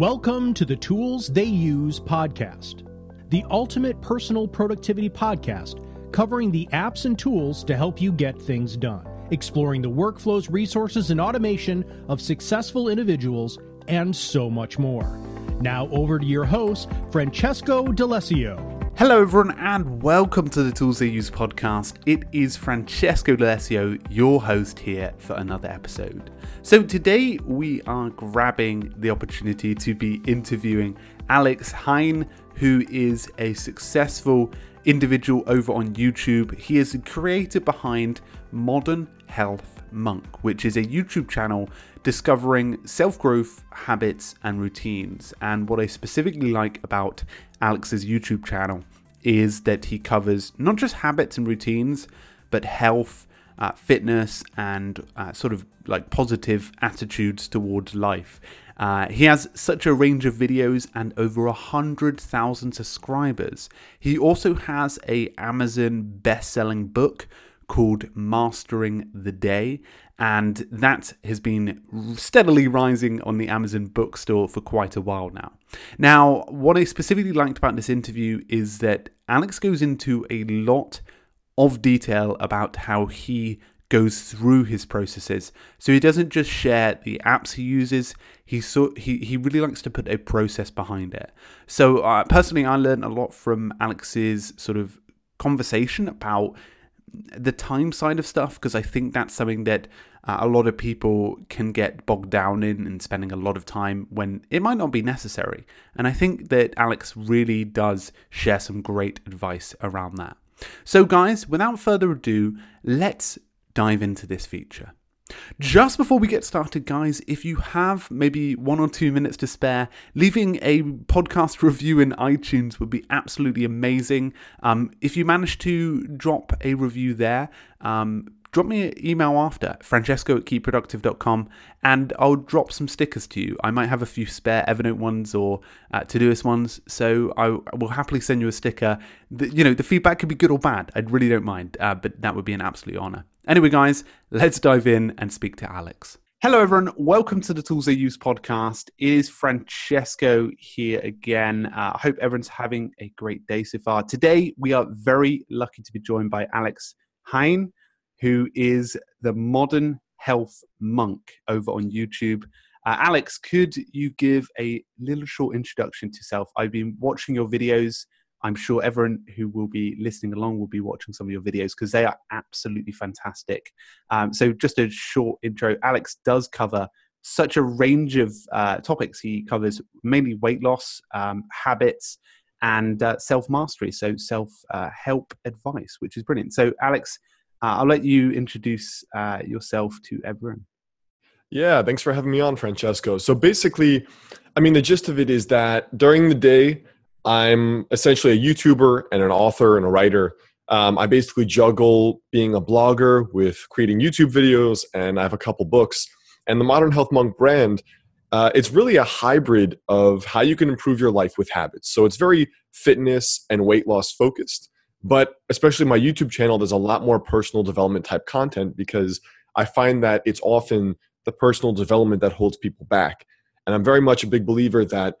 Welcome to the Tools They Use podcast, the ultimate personal productivity podcast covering the apps and tools to help you get things done, exploring the workflows, resources, and automation of successful individuals, and so much more. Now, over to your host, Francesco D'Alessio. Hello, everyone, and welcome to the Tools They Use podcast. It is Francesco D'Alessio, your host here for another episode. So, today we are grabbing the opportunity to be interviewing Alex Hein, who is a successful individual over on YouTube. He is the creator behind Modern Health Monk, which is a YouTube channel discovering self growth habits and routines. And what I specifically like about Alex's YouTube channel is that he covers not just habits and routines, but health, uh, fitness, and uh, sort of like positive attitudes towards life. Uh, he has such a range of videos and over a hundred thousand subscribers. He also has a Amazon best-selling book called Mastering the Day, and that has been steadily rising on the Amazon bookstore for quite a while now. Now, what I specifically liked about this interview is that Alex goes into a lot of detail about how he goes through his processes. So he doesn't just share the apps he uses. He so he he really likes to put a process behind it. So uh, personally, I learned a lot from Alex's sort of conversation about the time side of stuff because I think that's something that uh, a lot of people can get bogged down in and spending a lot of time when it might not be necessary. And I think that Alex really does share some great advice around that. So, guys, without further ado, let's dive into this feature. Just before we get started, guys, if you have maybe one or two minutes to spare, leaving a podcast review in iTunes would be absolutely amazing. Um, if you manage to drop a review there, um, drop me an email after francesco at keepproductive.com and I'll drop some stickers to you. I might have a few spare Evernote ones or uh, Todoist ones, so I will happily send you a sticker. The, you know, the feedback could be good or bad. I really don't mind, uh, but that would be an absolute honor. Anyway, guys, let's dive in and speak to Alex. Hello, everyone. Welcome to the Tools They Use podcast. It is Francesco here again. Uh, I hope everyone's having a great day so far. Today, we are very lucky to be joined by Alex Hein, who is the modern health monk over on YouTube. Uh, Alex, could you give a little short introduction to self? I've been watching your videos. I'm sure everyone who will be listening along will be watching some of your videos because they are absolutely fantastic. Um, so, just a short intro. Alex does cover such a range of uh, topics. He covers mainly weight loss, um, habits, and uh, self mastery. So, self uh, help advice, which is brilliant. So, Alex, uh, I'll let you introduce uh, yourself to everyone. Yeah, thanks for having me on, Francesco. So basically, I mean, the gist of it is that during the day, I'm essentially a YouTuber and an author and a writer. Um, I basically juggle being a blogger with creating YouTube videos, and I have a couple books. And the Modern Health Monk brand, uh, it's really a hybrid of how you can improve your life with habits. So it's very fitness and weight loss focused. But especially my YouTube channel, there's a lot more personal development type content because I find that it's often the personal development that holds people back. And I'm very much a big believer that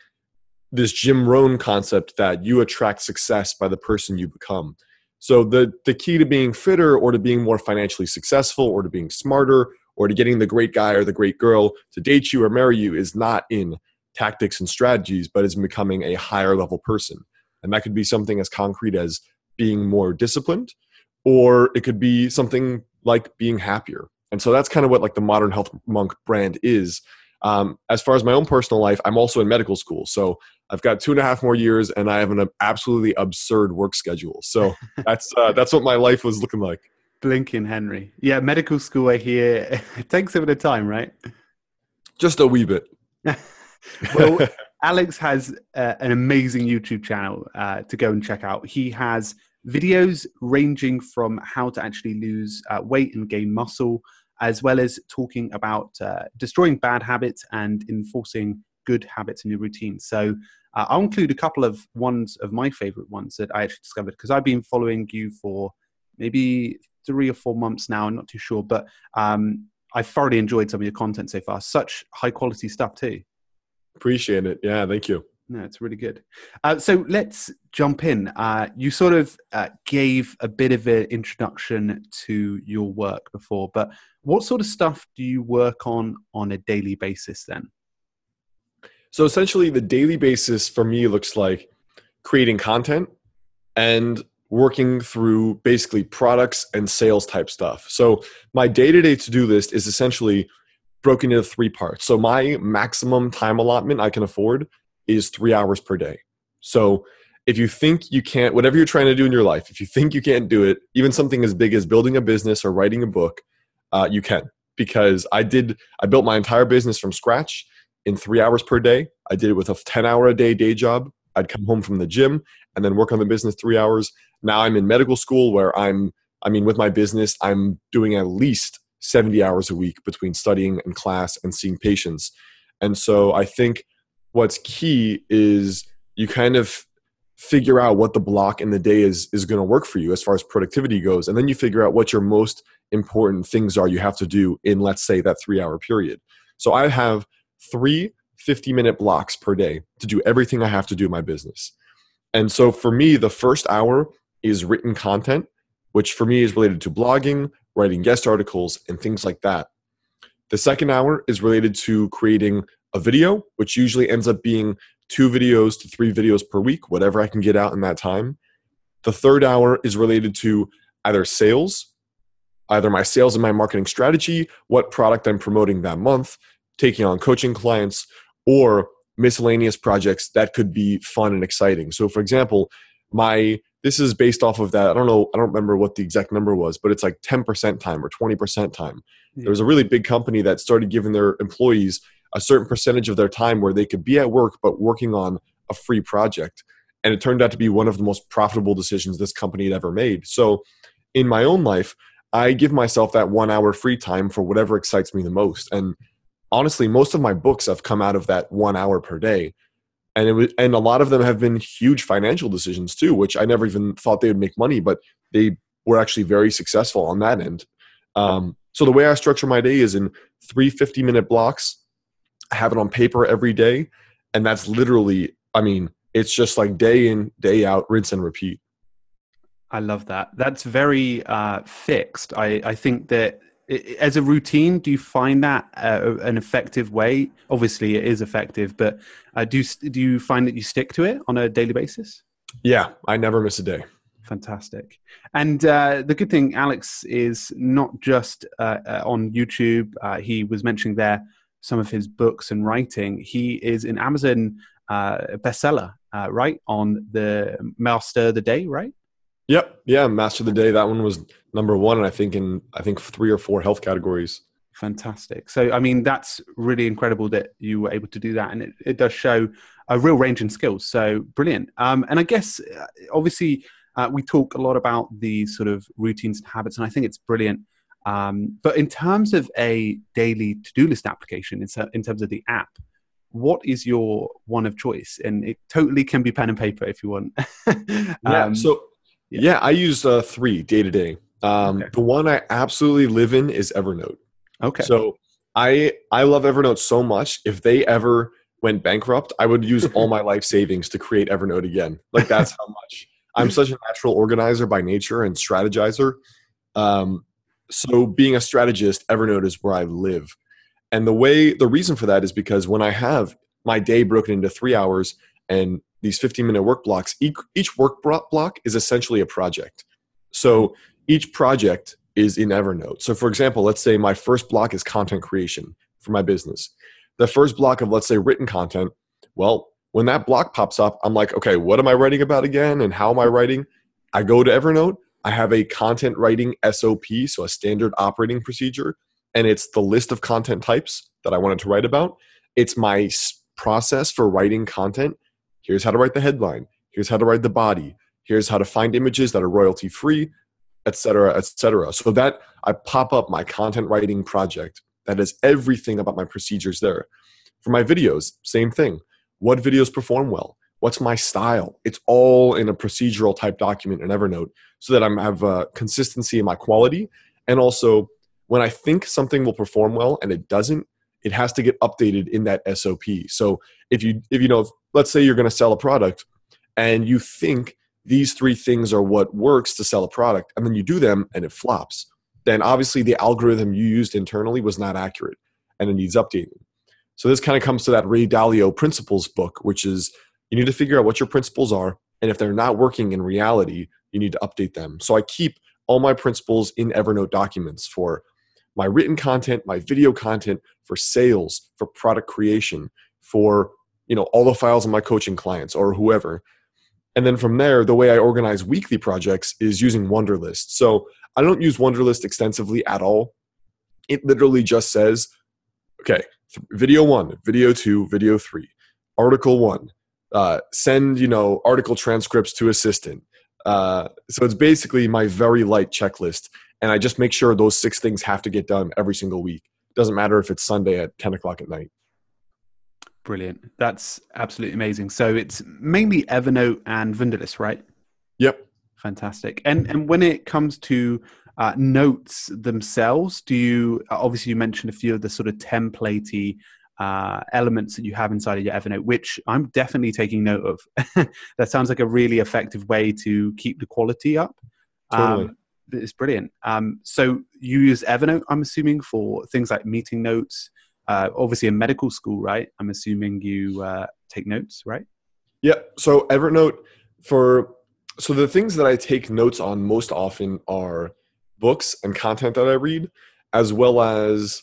this Jim Rohn concept that you attract success by the person you become. So the the key to being fitter or to being more financially successful or to being smarter or to getting the great guy or the great girl to date you or marry you is not in tactics and strategies, but is becoming a higher level person. And that could be something as concrete as being more disciplined or it could be something like being happier and so that's kind of what like the modern health monk brand is um, as far as my own personal life i'm also in medical school so i've got two and a half more years and i have an absolutely absurd work schedule. So that's uh, that's what my life was looking like. Blinking henry. Yeah medical school i hear. It takes a bit of time right? Just a wee bit. Well alex has uh, an amazing youtube channel uh, to go and check out. He has videos ranging from how to actually lose uh, weight and gain muscle, as well as talking about uh, destroying bad habits and enforcing good habits in your routine. So uh, I'll include a couple of ones of my favorite ones that I actually discovered because I've been following you for maybe three or four months now. I'm not too sure, but um, I've thoroughly enjoyed some of your content so far. Such high quality stuff too. Appreciate it. Yeah, thank you. No, it's really good. Uh, so let's jump in. Uh, you sort of uh, gave a bit of an introduction to your work before, but what sort of stuff do you work on on a daily basis then? So essentially, the daily basis for me looks like creating content and working through basically products and sales type stuff. So my day to day to do list is essentially broken into three parts. So my maximum time allotment I can afford is three hours per day. So if you think you can't, whatever you're trying to do in your life, if you think you can't do it, even something as big as building a business or writing a book, uh, you can. Because I did, I built my entire business from scratch in three hours per day. I did it with a 10 hour a day day job. I'd come home from the gym and then work on the business three hours. Now I'm in medical school where I'm, I mean, with my business, I'm doing at least 70 hours a week between studying and class and seeing patients. And so I think what's key is you kind of figure out what the block in the day is is going to work for you as far as productivity goes and then you figure out what your most important things are you have to do in let's say that 3 hour period so i have three 50 minute blocks per day to do everything i have to do in my business and so for me the first hour is written content which for me is related to blogging writing guest articles and things like that the second hour is related to creating a video, which usually ends up being two videos to three videos per week, whatever I can get out in that time. The third hour is related to either sales, either my sales and my marketing strategy, what product I'm promoting that month, taking on coaching clients, or miscellaneous projects that could be fun and exciting. So, for example, my this is based off of that. I don't know, I don't remember what the exact number was, but it's like 10% time or 20% time. Hmm. There was a really big company that started giving their employees a certain percentage of their time where they could be at work but working on a free project. And it turned out to be one of the most profitable decisions this company had ever made. So, in my own life, I give myself that one hour free time for whatever excites me the most. And honestly, most of my books have come out of that one hour per day. And it was, and a lot of them have been huge financial decisions too, which I never even thought they would make money, but they were actually very successful on that end. Um, so the way I structure my day is in three 50 minute blocks have it on paper every day and that's literally i mean it's just like day in day out rinse and repeat i love that that's very uh, fixed i i think that as a routine do you find that uh, an effective way? Obviously it is effective but uh, do you, do you find that you stick to it on a daily basis? Yeah i never miss a day. Fantastic. And uh, the good thing alex is not just uh, uh, on youtube uh, he was mentioning there some of his books and writing, he is an Amazon uh, bestseller, uh, right? On the Master of the Day, right? Yep. Yeah. Master of the Day. That one was number one, and I think in I think three or four health categories. Fantastic. So, I mean, that's really incredible that you were able to do that, and it, it does show a real range in skills. So, brilliant. Um, and I guess, uh, obviously, uh, we talk a lot about these sort of routines and habits, and I think it's brilliant um, but in terms of a daily to-do list application, in, in terms of the app, what is your one of choice? And it totally can be pen and paper if you want. um, yeah. So yeah. yeah, I use uh, three day to day. Um, the one I absolutely live in is Evernote. Okay. So I I love Evernote so much. If they ever went bankrupt, I would use all my life savings to create Evernote again. Like that's how much I'm such a natural organizer by nature and strategizer. Um, so being a strategist, Evernote is where I live. And the way the reason for that is because when I have my day broken into three hours and these 15 minute work blocks, each, each work block is essentially a project. So each project is in Evernote. So for example, let's say my first block is content creation for my business. The first block of let's say written content, well, when that block pops up, I'm like, okay, what am I writing about again and how am I writing? I go to Evernote, I have a content writing SOP, so a standard operating procedure, and it's the list of content types that I wanted to write about. It's my process for writing content. Here's how to write the headline. Here's how to write the body. Here's how to find images that are royalty free, etc., etc. So that I pop up my content writing project that has everything about my procedures there. For my videos, same thing. What videos perform well? What's my style? It's all in a procedural type document in Evernote so that I have a consistency in my quality. And also, when I think something will perform well and it doesn't, it has to get updated in that SOP. So if you if you know, let's say you're going to sell a product and you think these three things are what works to sell a product and then you do them and it flops, then obviously the algorithm you used internally was not accurate and it needs updating. So this kind of comes to that Ray Dalio principles book, which is you need to figure out what your principles are and if they're not working in reality, you need to update them. So I keep all my principles in Evernote documents for my written content, my video content, for sales, for product creation, for you know all the files of my coaching clients or whoever. And then from there, the way I organize weekly projects is using Wunderlist. So I don't use Wunderlist extensively at all. It literally just says, okay, video one, video two, video three, article one, uh, send you know article transcripts to assistant. Uh, so it's basically my very light checklist, and I just make sure those six things have to get done every single week. Doesn't matter if it's Sunday at ten o'clock at night. Brilliant. That's absolutely amazing. So it's mainly Evernote and Wunderlist, right? Yep. Fantastic. And and when it comes to uh, notes themselves, do you obviously you mentioned a few of the sort of templatey uh, elements that you have inside of your Evernote, which I'm definitely taking note of. that sounds like a really effective way to keep the quality up. Totally. Um, it's brilliant. Um, so you use Evernote, I'm assuming, for things like meeting notes. Uh, obviously, in medical school, right? I'm assuming you uh, take notes, right? Yeah. So Evernote for so the things that I take notes on most often are books and content that I read, as well as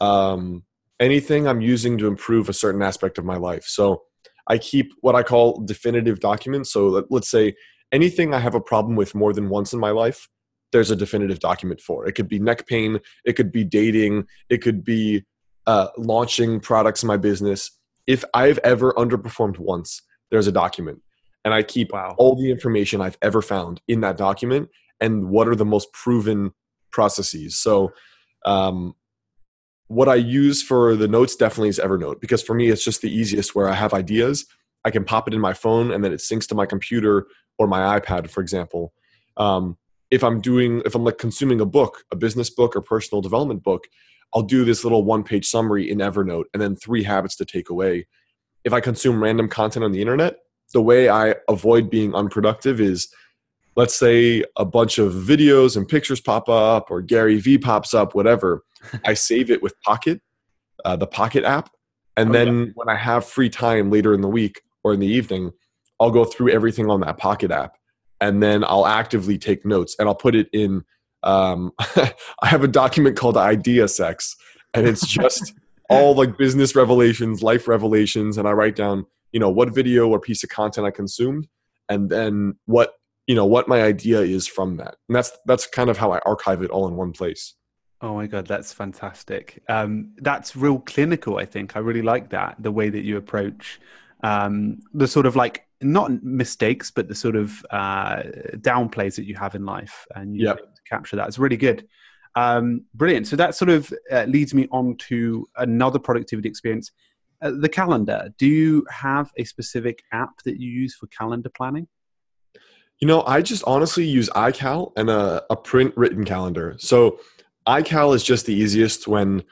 um, anything I'm using to improve a certain aspect of my life. So I keep what I call definitive documents. So let, let's say anything I have a problem with more than once in my life, there's a definitive document for. It could be neck pain, it could be dating, it could be uh, launching products in my business. If I've ever underperformed once, there's a document. And I keep wow. all the information I've ever found in that document and what are the most proven processes. So um, what I use for the notes definitely is Evernote because for me it's just the easiest where I have ideas. I can pop it in my phone and then it syncs to my computer or my iPad, for example. Um, if I'm doing, if I'm like consuming a book, a business book or personal development book, I'll do this little one page summary in Evernote and then three habits to take away. If I consume random content on the internet, the way I avoid being unproductive is let's say a bunch of videos and pictures pop up or Gary Vee pops up, whatever. I save it with Pocket, uh, the Pocket app. And oh, then yeah. when I have free time later in the week or in the evening, I'll go through everything on that Pocket app. And then I'll actively take notes and I'll put it in. Um, I have a document called Idea Sex, and it's just all like business revelations, life revelations. And I write down, you know, what video or piece of content I consumed and then what you know what my idea is from that and that's that's kind of how i archive it all in one place oh my god that's fantastic um, that's real clinical i think i really like that the way that you approach um, the sort of like not mistakes but the sort of uh, downplays that you have in life and you yep. capture that. It's really good. Um, brilliant. So that sort of uh, leads me on to another productivity experience. Uh, the calendar. Do you have a specific app that you use for calendar planning? You know, I just honestly use iCal and a, a print written calendar. So iCal is just the easiest when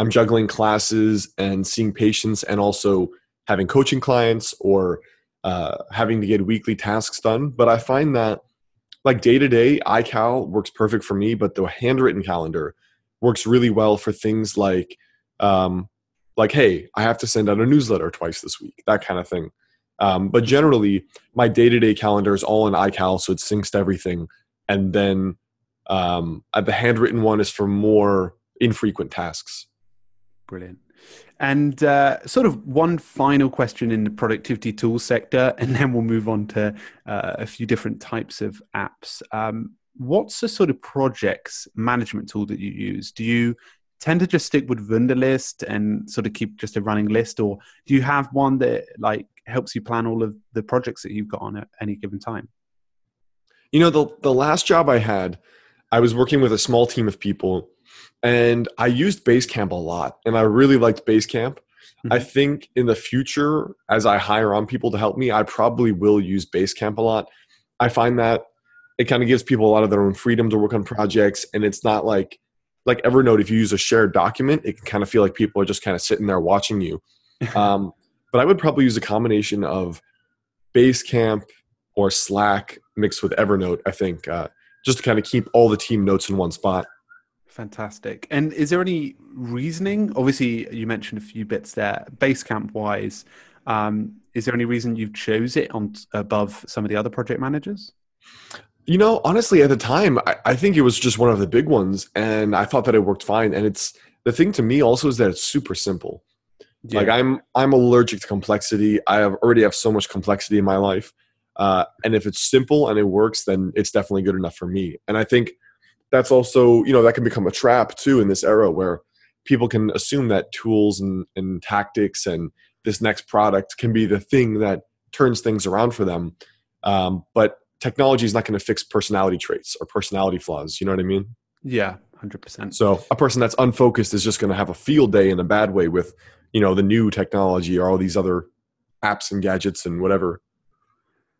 I'm juggling classes and seeing patients and also having coaching clients or uh, having to get weekly tasks done. But I find that like day to day, iCal works perfect for me, but the handwritten calendar works really well for things like, um, like, hey, I have to send out a newsletter twice this week, that kind of thing. Um, but generally, my day to day calendar is all in iCal, so it syncs to everything. And then um, uh, the handwritten one is for more infrequent tasks. Brilliant. And uh, sort of one final question in the productivity tool sector, and then we'll move on to uh, a few different types of apps. Um, what's the sort of projects management tool that you use? Do you tend to just stick with Wunderlist and sort of keep just a running list, or do you have one that like helps you plan all of the projects that you've got on at any given time? You know, the the last job I had, I was working with a small team of people, and I used Basecamp a lot, and I really liked Basecamp. Mm-hmm. I think in the future, as I hire on people to help me, I probably will use Basecamp a lot. I find that it kind of gives people a lot of their own freedom to work on projects, and it's not like like Evernote, if you use a shared document, it can kind of feel like people are just kind of sitting there watching you. Um, but I would probably use a combination of Basecamp or Slack mixed with Evernote. I think uh, just to kind of keep all the team notes in one spot. Fantastic. And is there any reasoning? Obviously, you mentioned a few bits there. Basecamp wise, um, is there any reason you've chose it on above some of the other project managers? You know, honestly, at the time, I, I, think it was just one of the big ones, and I thought that it worked fine. And it's the thing to me also is that it's super simple. Yeah. Like I'm, I'm allergic to complexity. I have already have so much complexity in my life, uh, and if it's simple and it works, then it's definitely good enough for me. And I think that's also, you know, that can become a trap too in this era where people can assume that tools and, and tactics and this next product can be the thing that turns things around for them. Um, but technology is not going to fix personality traits or personality flaws. You know what I mean? Yeah, hundred percent. So a person that's unfocused is just going to have a field day in a bad way with, you know, the new technology or all these other apps and gadgets and whatever.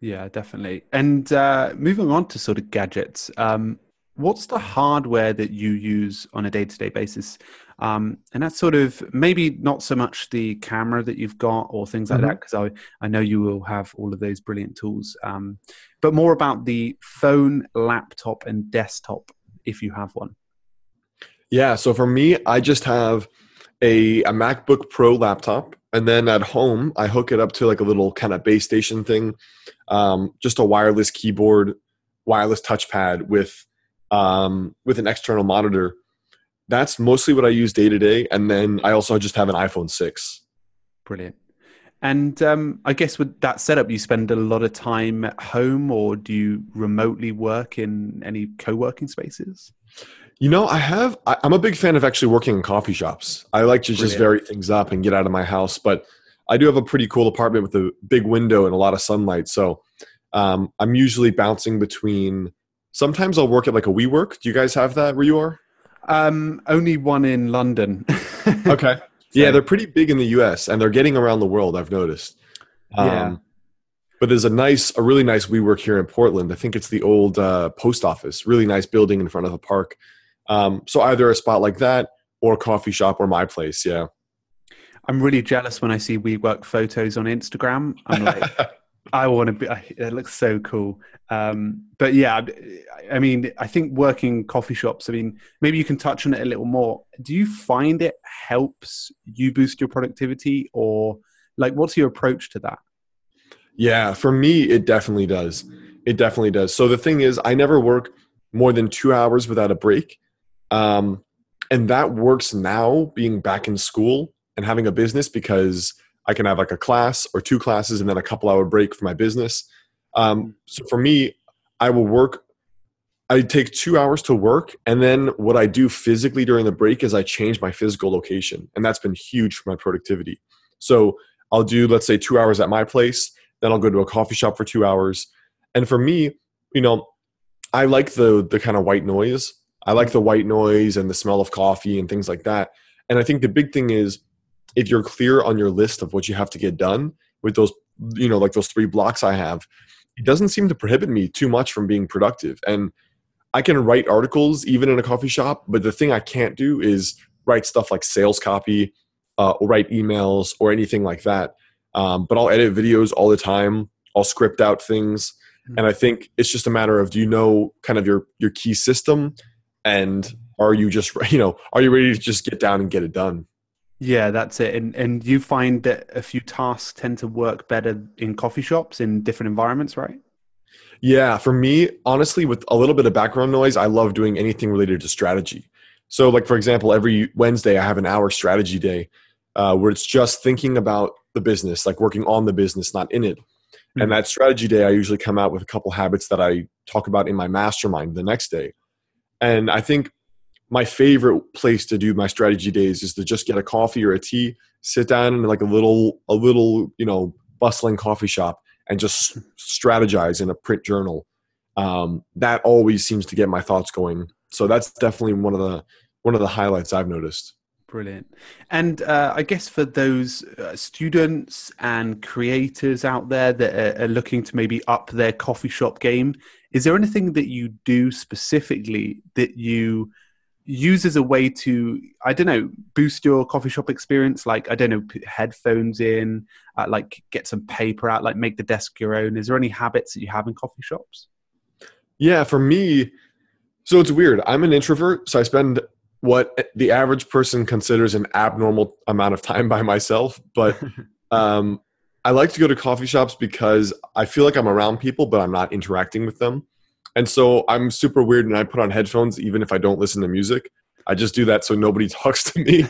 Yeah, definitely. And uh, moving on to sort of gadgets, um, what's the hardware that you use on a day-to-day basis? Um, and that's sort of maybe not so much the camera that you've got or things like mm-hmm. that, because I, I know you will have all of those brilliant tools, um, but more about the phone, laptop, and desktop if you have one. Yeah. So for me, I just have a, a MacBook Pro laptop. And then at home, I hook it up to like a little kind of base station thing, um, just a wireless keyboard, wireless touchpad with um, with an external monitor that's mostly what I use day to day. And then I also just have an iPhone 6. Brilliant. And um, I guess with that setup, you spend a lot of time at home or do you remotely work in any co working spaces? You know, I have, I, am a big fan of actually working in coffee shops. I like to just vary things up and get out of my house. But I do have a pretty cool apartment with a big window and a lot of sunlight. So um, I'm usually bouncing between, sometimes I'll work at like a WeWork. Do you guys have that where you are? Um, only one in London. okay. So, yeah, they're pretty big in the U.S. and they're getting around the world. I've noticed. Um, yeah. But there's a nice, a really nice WeWork here in Portland. I think it's the old uh, post office. Really nice building in front of a park. Um, so either a spot like that or a coffee shop or my place. Yeah. I'm really jealous when I see WeWork photos on Instagram. I'm like, I want to be. It looks so cool. Um, but yeah, I mean, I think working coffee shops. I mean, maybe you can touch on it a little more. Do you find it helps you boost your productivity, or like, what's your approach to that? Yeah, for me, it definitely does. It definitely does. So the thing is, I never work more than two hours without a break, um, and that works now. Being back in school and having a business because I can have like a class or two classes and then a couple hour break for my business. Um, so for me, I will work. I take two hours to work, and then what I do physically during the break is I change my physical location, and that's been huge for my productivity. So I'll do, let's say, two hours at my place, then I'll go to a coffee shop for two hours, and for me, you know, I like the the kind of white noise. I like the white noise and the smell of coffee and things like that. And I think the big thing is if you're clear on your list of what you have to get done with those you know like those three blocks i have it doesn't seem to prohibit me too much from being productive. And i can write articles even in a coffee shop but the thing i can't do is write stuff like sales copy uh, or write emails or anything like that. Um, but i'll edit videos all the time. I'll script out things. Mm-hmm. and i think it's just a matter of do you know kind of your your key system? And are you just you know are you ready to just get down and get it done yeah, that's it. And and you find that a few tasks tend to work better in coffee shops in different environments, right? Yeah, for me, honestly, with a little bit of background noise, I love doing anything related to strategy. So, like for example, every Wednesday I have an hour strategy day uh, where it's just thinking about the business, like working on the business, not in it. Mm-hmm. And that strategy day, I usually come out with a couple habits that I talk about in my mastermind the next day. And I think my favorite place to do my strategy days is to just get a coffee or a tea, sit down in like a little a little you know bustling coffee shop and just strategize in a print journal. Um, that always seems to get my thoughts going. So that's definitely one of the one of the highlights I've noticed. Brilliant. And uh, I guess for those uh, students and creators out there that are, are, looking to maybe up their coffee shop game, is there anything that you do specifically that you use as a way to i don't know boost your coffee shop experience? Like i don't know put headphones in uh, like get some paper out like make the desk your own. Is there any habits that you have in coffee shops? Yeah for me so it's weird. I'm an introvert so i spend what the average person considers an abnormal amount of time by myself but um, i like to go to coffee shops because i feel like i'm around people but i'm not interacting with them and so I'm super weird and I put on headphones even if I don't listen to music. I just do that so nobody talks to me.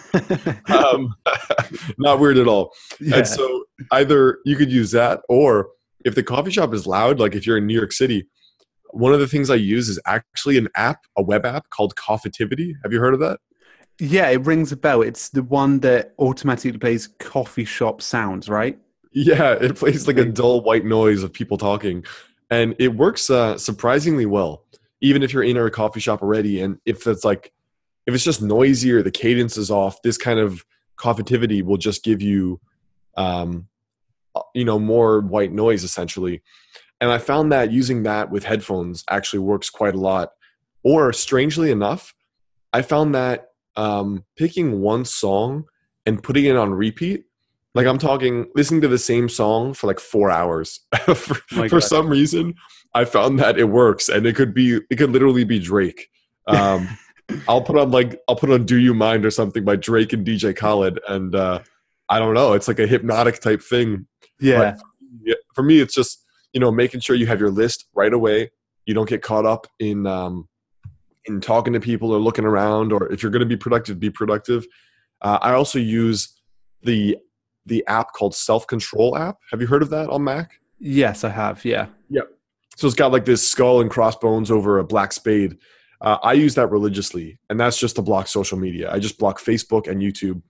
um, not weird at all. Yeah. And so either you could use that or if the coffee shop is loud, like if you're in New York City, one of the things I use is actually an app, a web app called Coffitivity. Have you heard of that? Yeah, it rings a bell. It's the one that automatically plays coffee shop sounds, right? Yeah, it plays like a dull white noise of people talking and it works uh, surprisingly well even if you're in a coffee shop already. And if it's like if it's just noisy or the cadence is off this kind of Coffitivity will just give you um, uh, you know more white noise essentially. And i found that using that with headphones actually works quite a lot. Or strangely enough i found that um, picking one song and putting it on repeat like I'm talking, listening to the same song for like four hours. for, for some reason, I found that it works, and it could be, it could literally be Drake. Um, I'll put on like I'll put on "Do You Mind" or something by Drake and DJ Khaled, and uh, I don't know, it's like a hypnotic type thing. Yeah. But for me, it's just you know making sure you have your list right away. You don't get caught up in um, in talking to people or looking around, or if you're going to be productive, be productive. Uh, I also use the the app called Self Control app. Have you heard of that on Mac? Yes, I have. Yeah. Yep. So it's got like this skull and crossbones over a black spade. Uh, I use that religiously, and that's just to block social media. I just block Facebook and YouTube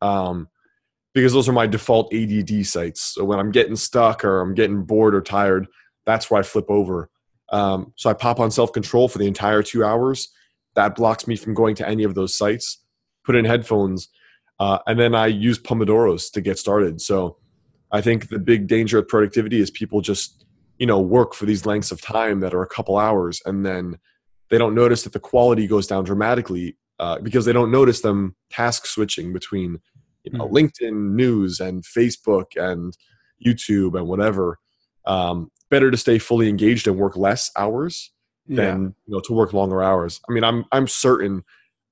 um, because those are my default ADD sites. So when I'm getting stuck or I'm getting bored or tired, that's where I flip over. Um, so I pop on self control for the entire two hours. That blocks me from going to any of those sites. Put in headphones uh, and then I use Pomodoros to get started. So I think the big danger of productivity is people just, you know, work for these lengths of time that are a couple hours and then they don't notice that the quality goes down dramatically uh, because they don't notice them task switching between, you know, mm-hmm. LinkedIn news and Facebook and YouTube and whatever. Um, better to stay fully engaged and work less hours yeah. than you know to work longer hours. I mean, I'm I'm certain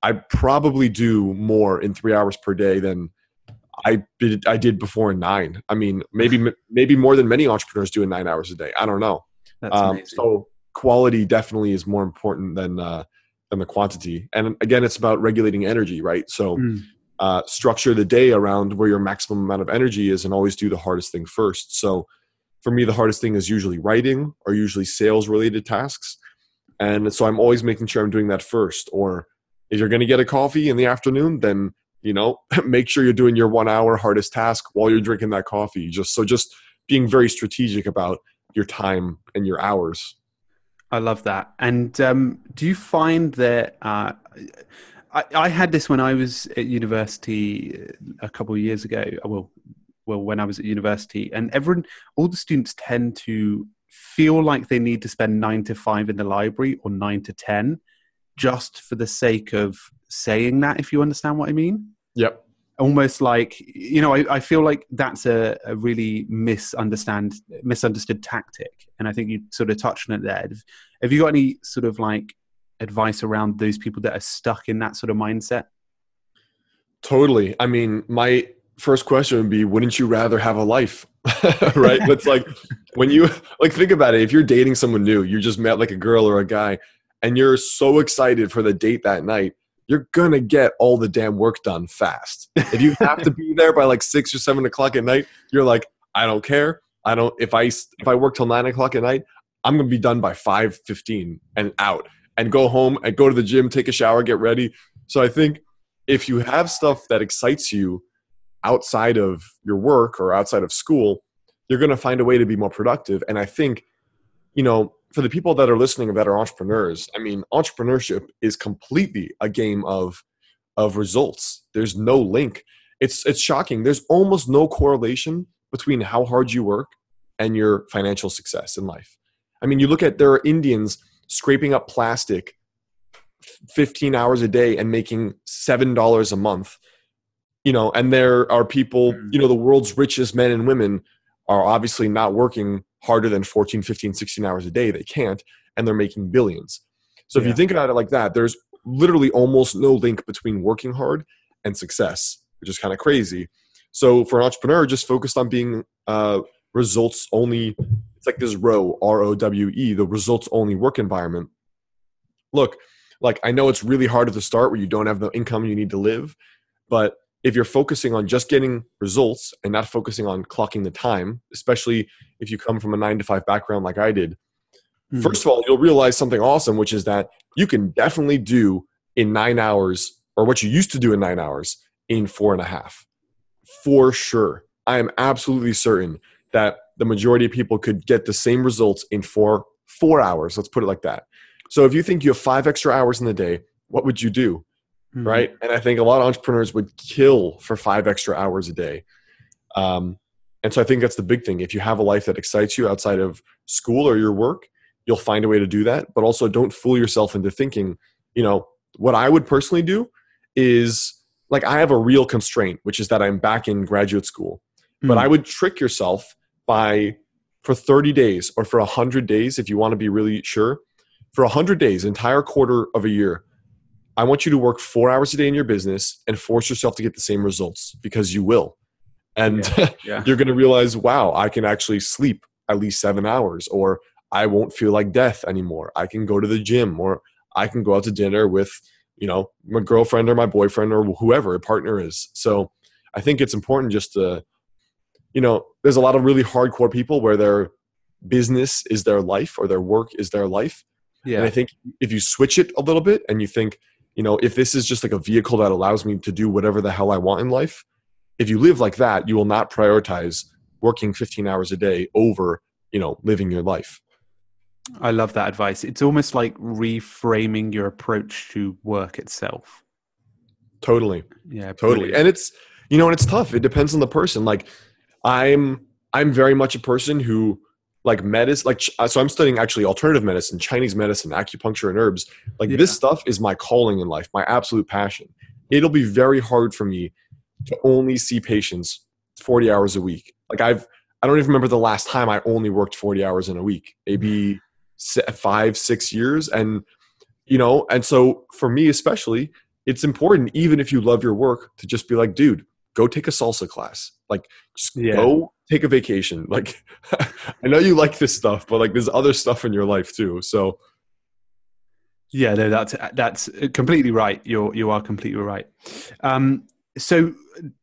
I probably do more in three hours per day than I did, I did before in nine. I mean, maybe maybe more than many entrepreneurs do in nine hours a day. I don't know. Um, so quality definitely is more important than uh, than the quantity. And again, it's about regulating energy, right? So mm. uh, structure the day around where your maximum amount of energy is, and always do the hardest thing first. So for me, the hardest thing is usually writing or usually sales related tasks, and so I'm always making sure I'm doing that first or if you're going to get a coffee in the afternoon, then you know make sure you're doing your one hour hardest task while you're drinking that coffee. Just so just being very strategic about your time and your hours. I love that. And um, do you find that? Uh, I, I, had this when I was at university a couple of years ago. Well, well, when I was at university, and everyone, all the students tend to feel like they need to spend nine to five in the library or nine to ten just for the sake of saying that, if you understand what I mean. Yep. Almost like you know, I, I feel like that's a, a, really misunderstand misunderstood tactic, and I think you sort of touched on it there. Have, have you got any sort of like advice around those people that are stuck in that sort of mindset? Totally. I mean, my first question would be, wouldn't you rather have a life? right? it's like when you like think about it, if you're dating someone new, you just met like a girl or a guy, and you're so excited for the date that night, you're gonna get all the damn work done fast. If you have to be there by like six or seven o'clock at night, you're like, I don't care. I don't. If I if I work till nine o'clock at night, I'm gonna be done by five fifteen and out and go home and go to the gym, take a shower, get ready. So I think if you have stuff that excites you outside of your work or outside of school, you're gonna find a way to be more productive. And I think, you know, for the people that are listening that are entrepreneurs, I mean, entrepreneurship is completely a game of of results. There's no link. It's it's shocking. There's almost no correlation between how hard you work and your financial success in life. I mean, you look at there are Indians scraping up plastic 15 hours a day and making $7 a month you know and there are people Mm. you know the world's richest men and women are obviously not working harder than 14 15 16 hours a day. They can't and they're making billions. So if you think about it like that there's literally almost no link between working hard and success which is kind of crazy. So for an entrepreneur just focused on being uh, results only it's like this ROWE r-o-w-e the results only work environment. Look like i know it's really hard at the start where you don't have the income you need to live but if you're focusing on just getting results and not focusing on clocking the time especially if you come from a nine to five background like i did Hmm. first of all you'll realize something awesome which is that you can definitely do in nine hours or what you used to do in nine hours in four and a half. For sure. I am absolutely certain that the majority of people could get the same results in four four hours. Let's put it like that. So if you think you have five extra hours in the day what would you do Mhm. right? And I think a lot of entrepreneurs would kill for five extra hours a day. Um, and so I think that's the big thing. If you have a life that excites you outside of school or your work, you'll find a way to do that. But also, don't fool yourself into thinking, you know, what I would personally do is like I have a real constraint, which is that I'm back in graduate school. But Mm. I would trick yourself by for 30 days or for 100 days, if you want to be really sure, for 100 days, entire quarter of a year, I want you to work four hours a day in your business and force yourself to get the same results because you will. And Yeah. you're going to realize, wow, I can actually sleep at least seven hours, or I won't feel like death anymore. I can go to the gym, or I can go out to dinner with, you know, my girlfriend or my boyfriend or whoever a partner is. So I think it's important just to, you know, there's a lot of really hardcore people where their business is their life or their work is their life. And I think if you switch it a little bit and you think, you know, if this is just like a vehicle that allows me to do whatever the hell I want in life, if you live like that, you will not prioritize working 15 hours a day over, you know, living your life. I love that advice. It's almost like reframing your approach to work itself. Totally. Yeah, Totally. brilliant. And it's, you know, and it's tough. It depends on the person. Like I'm, I'm very much a person who like medicine, like, uh, so I'm studying actually alternative medicine, Chinese medicine, acupuncture and herbs. Like Yeah. this stuff is my calling in life, my absolute passion. It'll be very hard for me to only see patients 40 hours a week. Like I've, I don't even remember the last time I only worked 40 hours in a week, maybe five, six years. And, you know, and so for me, especially, it's important, even if you love your work, to just be like, dude, go take a salsa class. Like, just Yeah. go take a vacation. Like, I know you like this stuff, but like, there's other stuff in your life too. So, Yeah, no, that's that's completely right. You're you are completely right. Um, so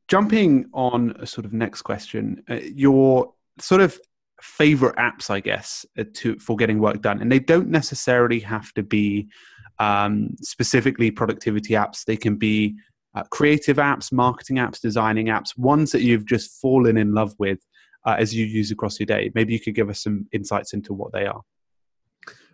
jumping on a sort of next question, uh, your sort of favorite apps, I guess, uh, to for getting work done, and they don't necessarily have to be um, specifically productivity apps. They can be uh, creative apps, marketing apps, designing apps, ones that you've just fallen in love with uh, as you use across your day. Maybe you could give us some insights into what they are.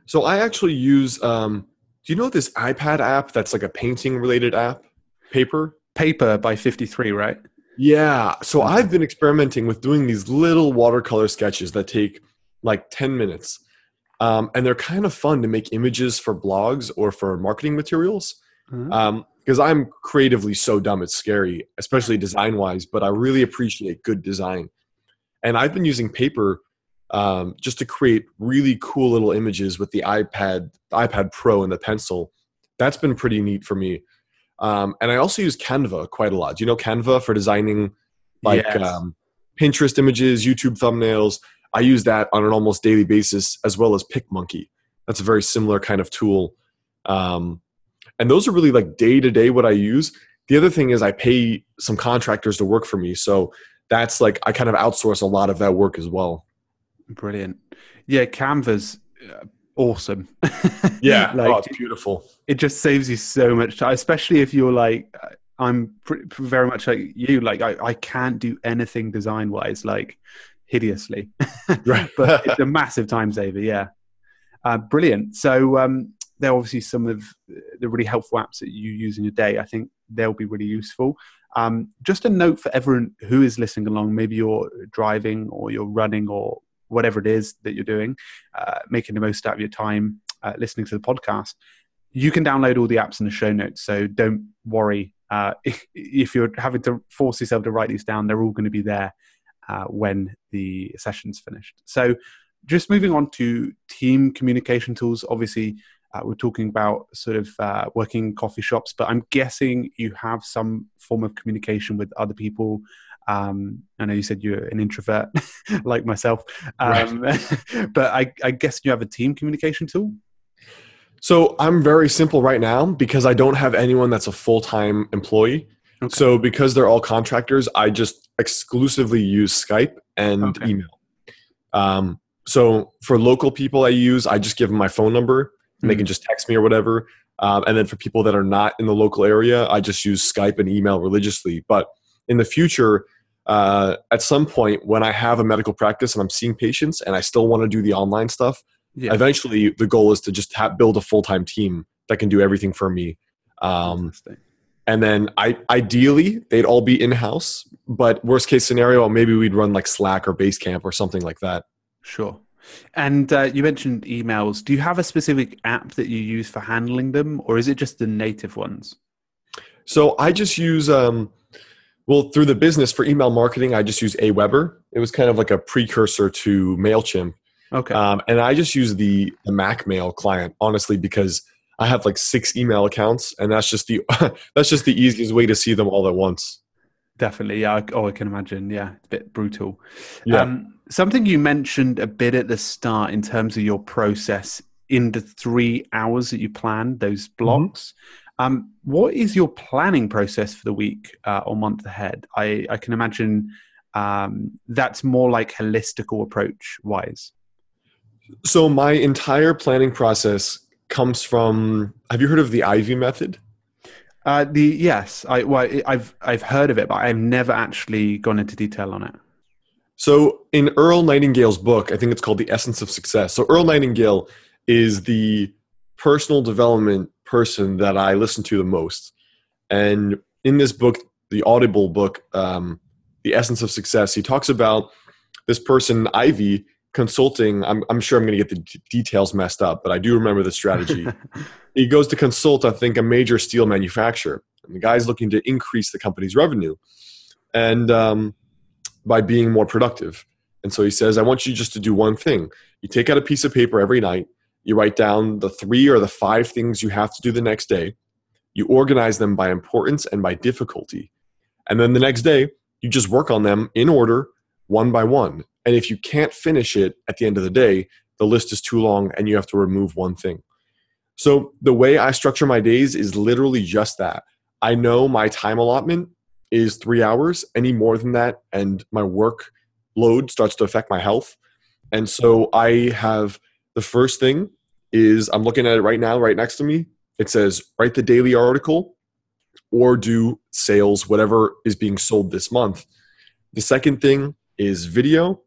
so I actually use, um, do you know this iPad app that's like a painting related app? Paper? Paper by Fifty Three, right? Yeah. So I've been experimenting with doing these little watercolor sketches that take like 10 minutes. Um, and they're kind of fun to make images for blogs or for marketing materials. Because I'm creatively so dumb, it's scary, especially design wise, but I really appreciate good design. And I've been using paper um, just to create really cool little images with the iPad, the iPad Pro, and the pencil. That's been pretty neat for me. Um, and I also use Canva quite a lot. Do you know Canva for designing like Yes. um, Pinterest images, YouTube thumbnails? I use that on an almost daily basis, as well as PicMonkey. That's a very similar kind of tool. Um, and those are really like day to day what I use. The other thing is I pay some contractors to work for me, so that's like I kind of outsource a lot of that work as well. Brilliant. Yeah, Canva's uh, awesome. Yeah, like oh, it's beautiful. it just saves you so much time, especially if you're like, uh, I'm pretty, very much like you. Like, I, I can't do anything design wise, like hideously, Right. but it's a massive time saver. Yeah. Uh, brilliant. So, um, they're obviously some of the really helpful apps that you use in your day. I think they'll be really useful. Um, just a note for everyone who is listening along, maybe you're driving or you're running or whatever it is that you're doing, uh, making the most out of your time uh, listening to the podcast. you can download all the apps in the show notes, so don't worry uh, if, if, you're having to force yourself to write these down. They're all going to be there uh, when the session's finished. So, just moving on to team communication tools. Obviously, uh, we're talking about sort of uh, working coffee shops, but I'm guessing you have some form of communication with other people. Um, I know you said you're an introvert, like myself, um, right. but I, I guess you have a team communication tool. So I'm very simple right now because I don't have anyone that's a full time employee. Okay. So because they're all contractors, I just exclusively use Skype and okay. email. Um, so for local people I use, I just give them my phone number and mm-hmm. they can just text me or whatever. Um, and then for people that are not in the local area, I just use Skype and email religiously. But in the future, uh, at some point when I have a medical practice and I'm seeing patients and I still want to do the online stuff, yeah. eventually the goal is to just have, build a full-time team that can do everything for me. Um, and then I ideally they'd all be in-house, but worst case scenario, maybe we'd run like Slack or Basecamp or something like that. Sure. And uh, you mentioned emails. Do you have a specific app that you use for handling them, or is it just the native ones? So I just use, um, well, through the business for email marketing, I just use Aweber. It was kind of like a precursor to Mailchimp. Okay. Um, and I just use the the Mac Mail client honestly because I have like six email accounts, and that's just the that's just the easiest way to see them all at once. Definitely, yeah. Oh, I can imagine. Yeah, it's a bit brutal. Yeah. Um, something you mentioned a bit at the start in terms of your process in the three hours that you plan those mm-hmm. blocks. Mm-hmm. Um, what is your planning process for the week uh, or month ahead? I, I can imagine um, that's more like holistical approach wise. So my entire planning process comes from. Have you heard of the Ivy method? Uh, the yes, I well, I've I've heard of it, but I've never actually gone into detail on it. So in Earl Nightingale's book, I think it's called The Essence of Success. So Earl Nightingale is the personal development person that I listen to the most, and in this book, the Audible book, um, The Essence of Success, he talks about this person Ivy consulting i'm, I'm sure i'm going to get the d- details messed up but i do remember the strategy. He goes to consult i think a major steel manufacturer and the guy's looking to increase the company's revenue and um, by being more productive. And so he says i want you just to do one thing. You take out a piece of paper every night you write down the three or the five things you have to do the next day you organize them by importance and by difficulty and then the next day you just work on them in order one by one and if you can't finish it at the end of the day, the list is too long and you have to remove one thing. So the way I structure my days is literally just that. I know my time allotment is three hours. Any more than that, and my work load starts to affect my health. And so I have the first thing is I'm looking at it right now, right next to me. It says write the daily article or do sales, whatever is being sold this month. The second thing is video.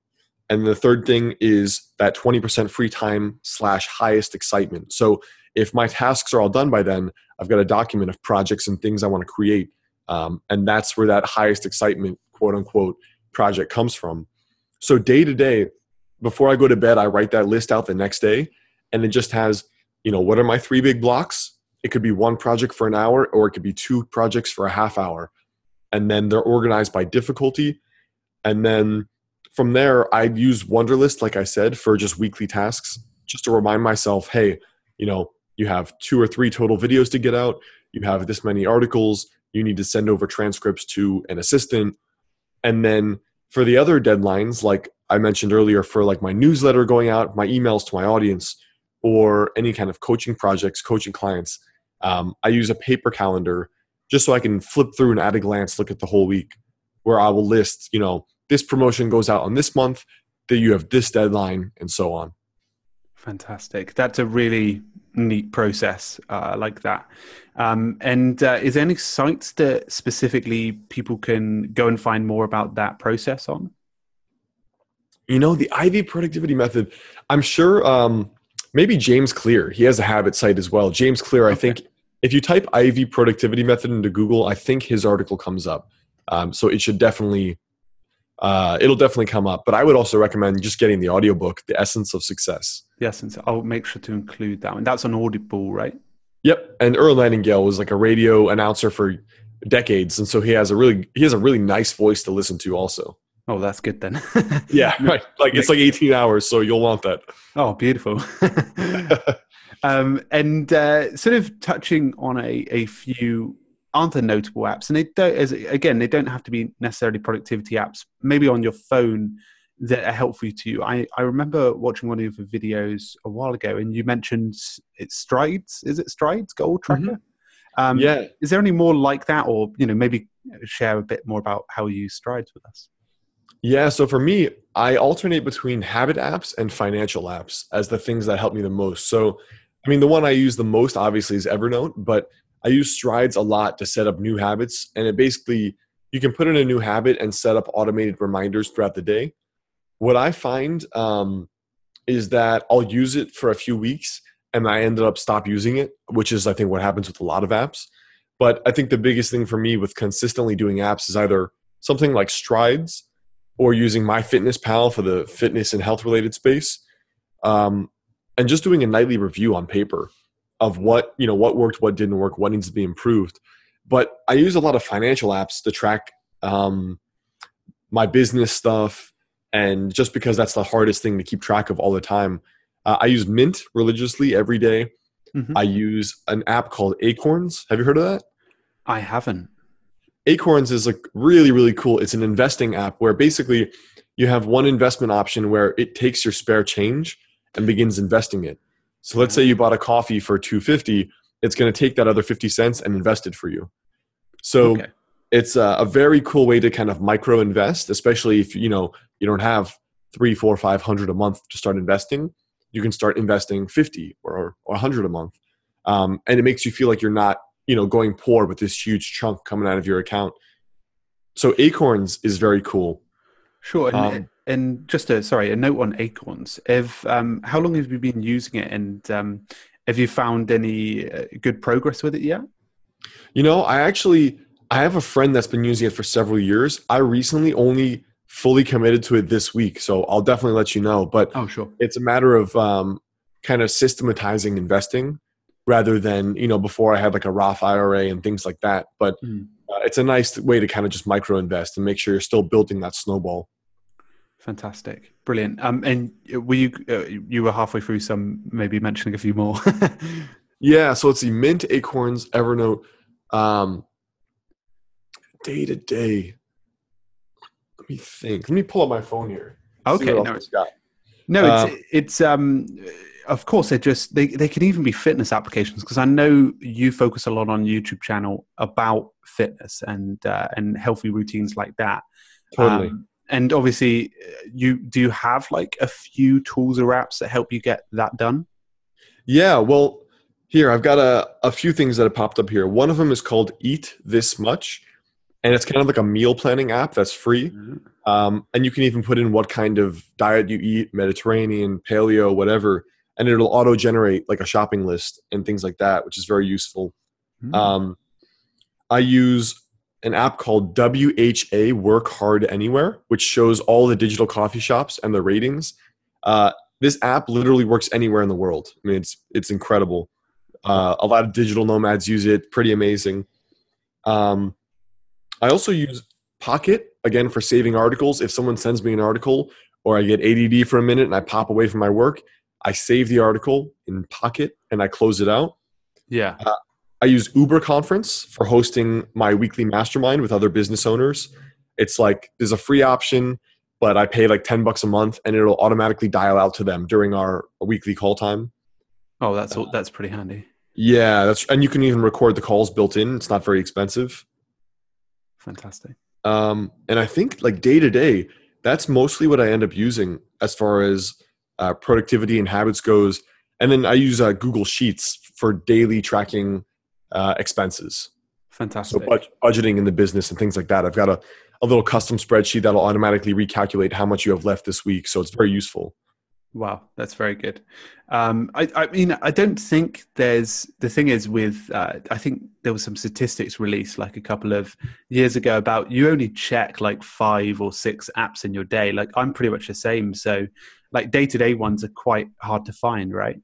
And the third thing is that 20% free time slash highest excitement. So if my tasks are all done by then, I've got a document of projects and things I want to create. Um, and that's where that highest excitement, quote unquote, project comes from. So day to day, before I go to bed, I write that list out the next day. And it just has, you know, what are my three big blocks? It could be one project for an hour, or it could be two projects for a half hour. And then they're organized by difficulty. And then from there, I use Wunderlist, like I said, for just weekly tasks, just to remind myself, hey, you know, you have two or three total videos to get out, you have this many articles, you need to send over transcripts to an assistant. And then for the other deadlines, like I mentioned earlier, for like my newsletter going out, my emails to my audience, or any kind of coaching projects, coaching clients, um, I use a paper calendar just so I can flip through and at a glance look at the whole week where I will list, you know, this promotion goes out on this month, that you have this deadline, and so on. Fantastic. That's a really neat process uh, like that. Um, and uh, is there any sites that specifically people can go and find more about that process on? You know, the Ivy productivity method, I'm sure um, maybe James Clear, he has a habit site as well. James Clear, okay. I think if you type Ivy productivity method into Google, I think his article comes up. Um, so it should definitely uh, it'll definitely come up. But I would also recommend just getting the audiobook, The Essence of Success. The Essence. I'll make sure to include that one. That's on Audible, right? Yep, and Earl Nightingale was like a radio announcer for decades, and so he has a really he has a really nice voice to listen to. Also, oh, that's good then. yeah, right. Like it's like eighteen hours, so you'll want that. Oh, beautiful. um, and uh, sort of touching on a, a few other notable apps, and they don't as again they don't have to be necessarily productivity apps. Maybe on your phone that are helpful to you. I, I remember watching one of your videos a while ago, and you mentioned it's Strides. Is it Strides Goal Tracker? Mm-hmm. Um, yeah. Is there any more like that, or you know, maybe share a bit more about how you use Strides with us? Yeah. So for me, I alternate between habit apps and financial apps as the things that help me the most. So, I mean, the one I use the most obviously is Evernote, but I use Strides a lot to set up new habits, and it basically you can put in a new habit and set up automated reminders throughout the day what I find um, is that I'll use it for a few weeks and I ended up stop using it, which is I think what happens with a lot of apps. But I think the biggest thing for me with consistently doing apps is either something like Strides or using MyFitnessPal for the fitness and health related space, um, and just doing a nightly review on paper of what you know what worked, what didn't work, what needs to be improved. But I use a lot of financial apps to track um, my business stuff, and just because that's the hardest thing to keep track of all the time uh, i use mint religiously every day. Mm-hmm. i use an app called acorns have you heard of that i haven't acorns is like really really cool it's an investing app where basically you have one investment option where it takes your spare change and begins investing it so let's say you bought a coffee for 250 it's going to take that other 50 cents and invest it for you so okay it's a, a, very cool way to kind of micro invest, especially if you know you don't have three, four, five hundred a month to start investing. You can start investing fifty or or hundred a month, um, and it makes you feel like you're not you know going poor with this huge chunk coming out of your account. So Acorns is very cool. Sure, and, um, and just a sorry, a note on Acorns. If um, how long have you been using it, and um, have you found any uh, good progress with it yet? You know, I actually I have a friend that's been using it for several years. I recently only fully committed to it this week, so I'll definitely let you know. But oh, sure, it's a matter of um, kind of systematizing investing rather than you know before I had like a Roth IRA and things like that. But mm. Uh, it's a nice way to kind of just micro invest and make sure you're still building that snowball. Fantastic, brilliant. Um, and were you uh, you were halfway through some maybe mentioning a few more? yeah, so it's the Mint, Acorns, Evernote. Um, day to day. Let me think. Let me pull up my phone here. Okay. No, no uh, it's it's um of course they just they, they can even be fitness applications because I know you focus a lot on YouTube channel about fitness and uh, and healthy routines like that. Totally. Um, and obviously, you do you have like a few tools or apps that help you get that done? Yeah. Well, here I've got a a few things that have popped up here. One of them is called Eat This Much and it's kind of like a meal planning app that's free. Mm-hmm. Um, and you can even put in what kind of diet you eat, Mediterranean, paleo, whatever, and it'll auto generate like a shopping list and things like that, which is very useful. Mm-hmm. Um, I use an app called WHA Work Hard Anywhere, which shows all the digital coffee shops and the ratings. Uh, this app literally works anywhere in the world. I mean, it's it's incredible. Uh, a lot of digital nomads use it. Pretty amazing. Um, I also use Pocket again for saving articles. If someone sends me an article or I get ADD for a minute and I pop away from my work, I save the article in Pocket and I close it out. Yeah. Uh, I use Uber Conference for hosting my weekly mastermind with other business owners. It's like there's a free option, but I pay like 10 bucks a month and it'll automatically dial out to them during our weekly call time. Oh, that's that's pretty handy. Yeah, that's and you can even record the calls built in. It's not very expensive. Fantastic. Um, and I think like day to day, that's mostly what I end up using as far as uh, productivity and habits goes. And then I use uh, Google Sheets for daily tracking uh, expenses. Fantastic. So budgeting in the business and things like that. I've got a, a little custom spreadsheet that'll automatically recalculate how much you have left this week. So it's very useful. Wow, that's very good. Um, I, I, mean, I don't think there's the thing is with. Uh, I think there was some statistics released like a couple of years ago about you only check like five or six apps in your day. Like I'm pretty much the same. So, like day to day ones are quite hard to find, right?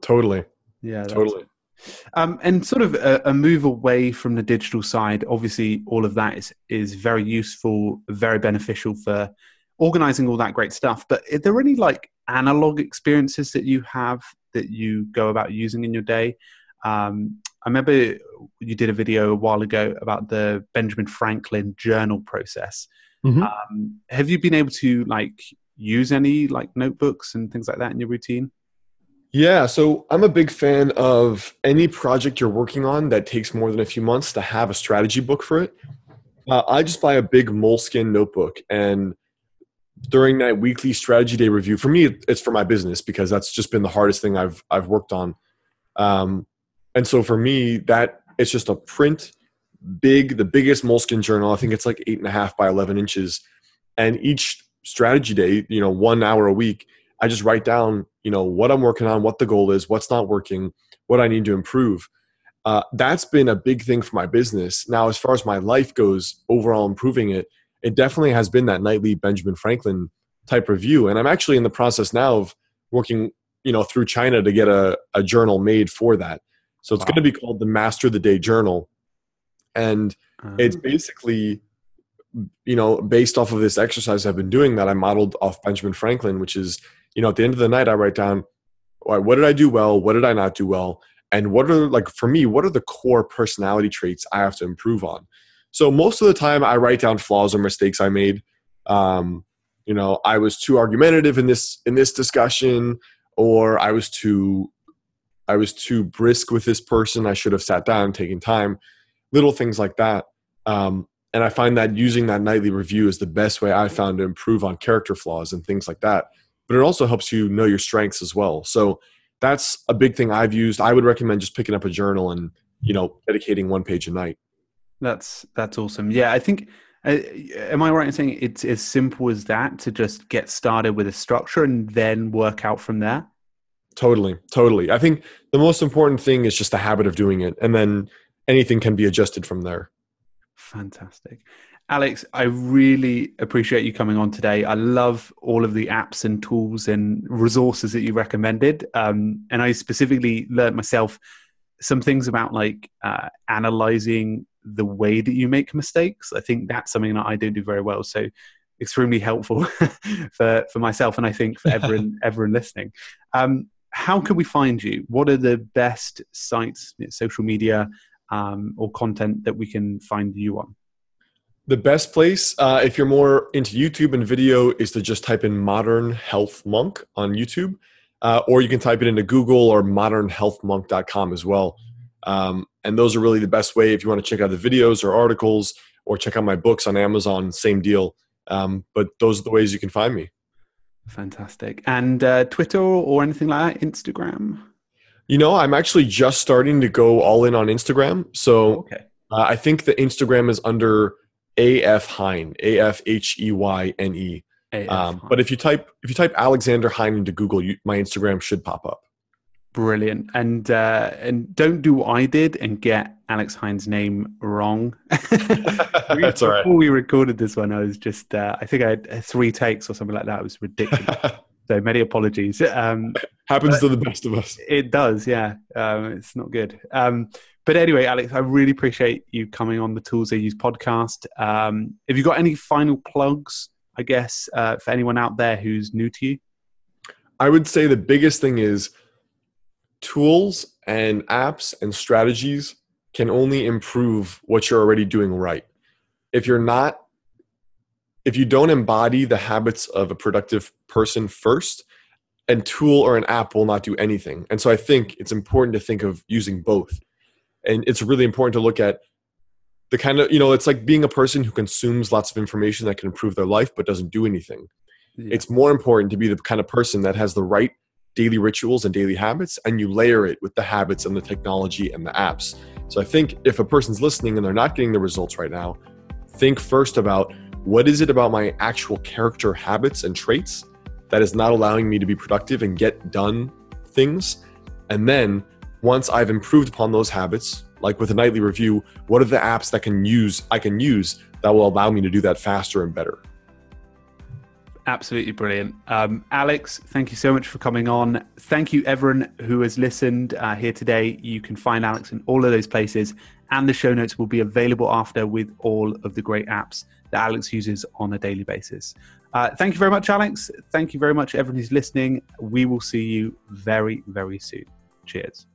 Totally. Yeah. Totally. Um, and sort of a, a, move away from the digital side. Obviously, all of that is is very useful, very beneficial for organizing all that great stuff. But are there any like analog experiences that you have that you go about using in your day? Um, I remember you did a video a while ago about the Benjamin Franklin journal process. Mm-hmm. Um, have you been able to like use any like notebooks and things like that in your routine? Yeah, so I'm a big fan of any project you're working on that takes more than a few months to have a strategy book for it. Uh, I just buy a big Moleskine notebook, and during that weekly strategy day review, for me, it's for my business because that's just been the hardest thing I've I've worked on. Um, and so for me, that it's just a print, big, the biggest Moleskine journal. I think it's like eight and a half by eleven inches, and each strategy day, you know, one hour a week I just write down, you know, what I'm working on, what the goal is, what's not working, what I need to improve. Uh, that's been a big thing for my business. Now, as far as my life goes, overall improving it, it definitely has been that nightly Benjamin Franklin type review. And I'm actually in the process now of working, you know, through China to get a, a journal made for that. So it's wow. going to be called the Master the Day Journal. And um. it's basically, you know, based off of this exercise I've been doing that I modeled off Benjamin Franklin, which is you know, at the end of the night, I write down, what did I do well? What did I not do well? And what are, like, for me, what are the core personality traits I have to improve on? So most of the time, I write down flaws or mistakes I made. Um, you know, I was too argumentative in this in this discussion, or I was too I was too brisk with this person. I should have sat down, taken time, little things like that. Um, and I find that using that nightly review is the best way I found to improve on character flaws and things like that but it also helps you know your strengths as well. So that's a big thing I've used. I would recommend just picking up a journal and you know dedicating one page a night. That's that's awesome. Yeah, I think. Uh, am I right in saying it's as simple as that to just get started with a structure and then work out from there? Totally, totally. I think the most important thing is just the habit of doing it, and then anything can be adjusted from there. Fantastic. Alex, I really appreciate you coming on today. I love all of the apps and tools and resources that you recommended. Um, and I specifically learned myself some things about like uh, analyzing the way that you make mistakes. I think that's something that I don't do very well. So extremely helpful for, for myself and I think for everyone, everyone listening. Um, how can we find you? What are the best sites, social media, um, or content that we can find you on? The best place, uh, if you're more into YouTube and video, is to just type in Modern Health Monk on YouTube, uh, or you can type it into Google or modernhealthmonk.com as well. Um, and those are really the best way if you want to check out the videos or articles or check out my books on Amazon. Same deal. Um, but those are the ways you can find me. Fantastic. And uh, Twitter or anything like that? Instagram? You know, I'm actually just starting to go all in on Instagram. So okay. uh, I think the Instagram is under AF Heyne, A F H E Y N E. Um, but if you type if you type Alexander Heyne into Google, you, my Instagram should pop up. Brilliant, and uh, and don't do what I did and get Alex Heyne's name wrong. That's all right. Before we recorded this one, I was just uh, I think I had three takes or something like that. It was ridiculous. so many apologies. Um, Happens to the best of us. It does, yeah. Um, it's not good. Um, but anyway, Alex, I really appreciate you coming on the Tools They Use podcast. Um, have you got any final plugs, I guess, uh, for anyone out there who's new to you? I would say the biggest thing is tools and apps and strategies can only improve what you're already doing right. If you're not, if you don't embody the habits of a productive person first, a tool or an app will not do anything. And so I think it's important to think of using both and it's really important to look at the kind of you know it's like being a person who consumes lots of information that can improve their life but doesn't do anything. Yeah. it's more important to be the kind of person that has the right daily rituals and daily habits and you layer it with the habits and the technology and the apps. So i think if a person's listening and they're not getting the results right now think first about what is it about my actual character habits and traits that is not allowing me to be productive and get done things. And then once I've improved upon those habits, like with a nightly review, what are the apps that can use I can use that will allow me to do that faster and better? Absolutely brilliant. Um, Alex, thank you so much for coming on. Thank you, everyone who has listened uh, here today. You can find Alex in all of those places, and the show notes will be available after with all of the great apps that Alex uses on a daily basis. Uh, thank you very much, Alex. Thank you very much, everyone who's listening. We will see you very, very soon. Cheers.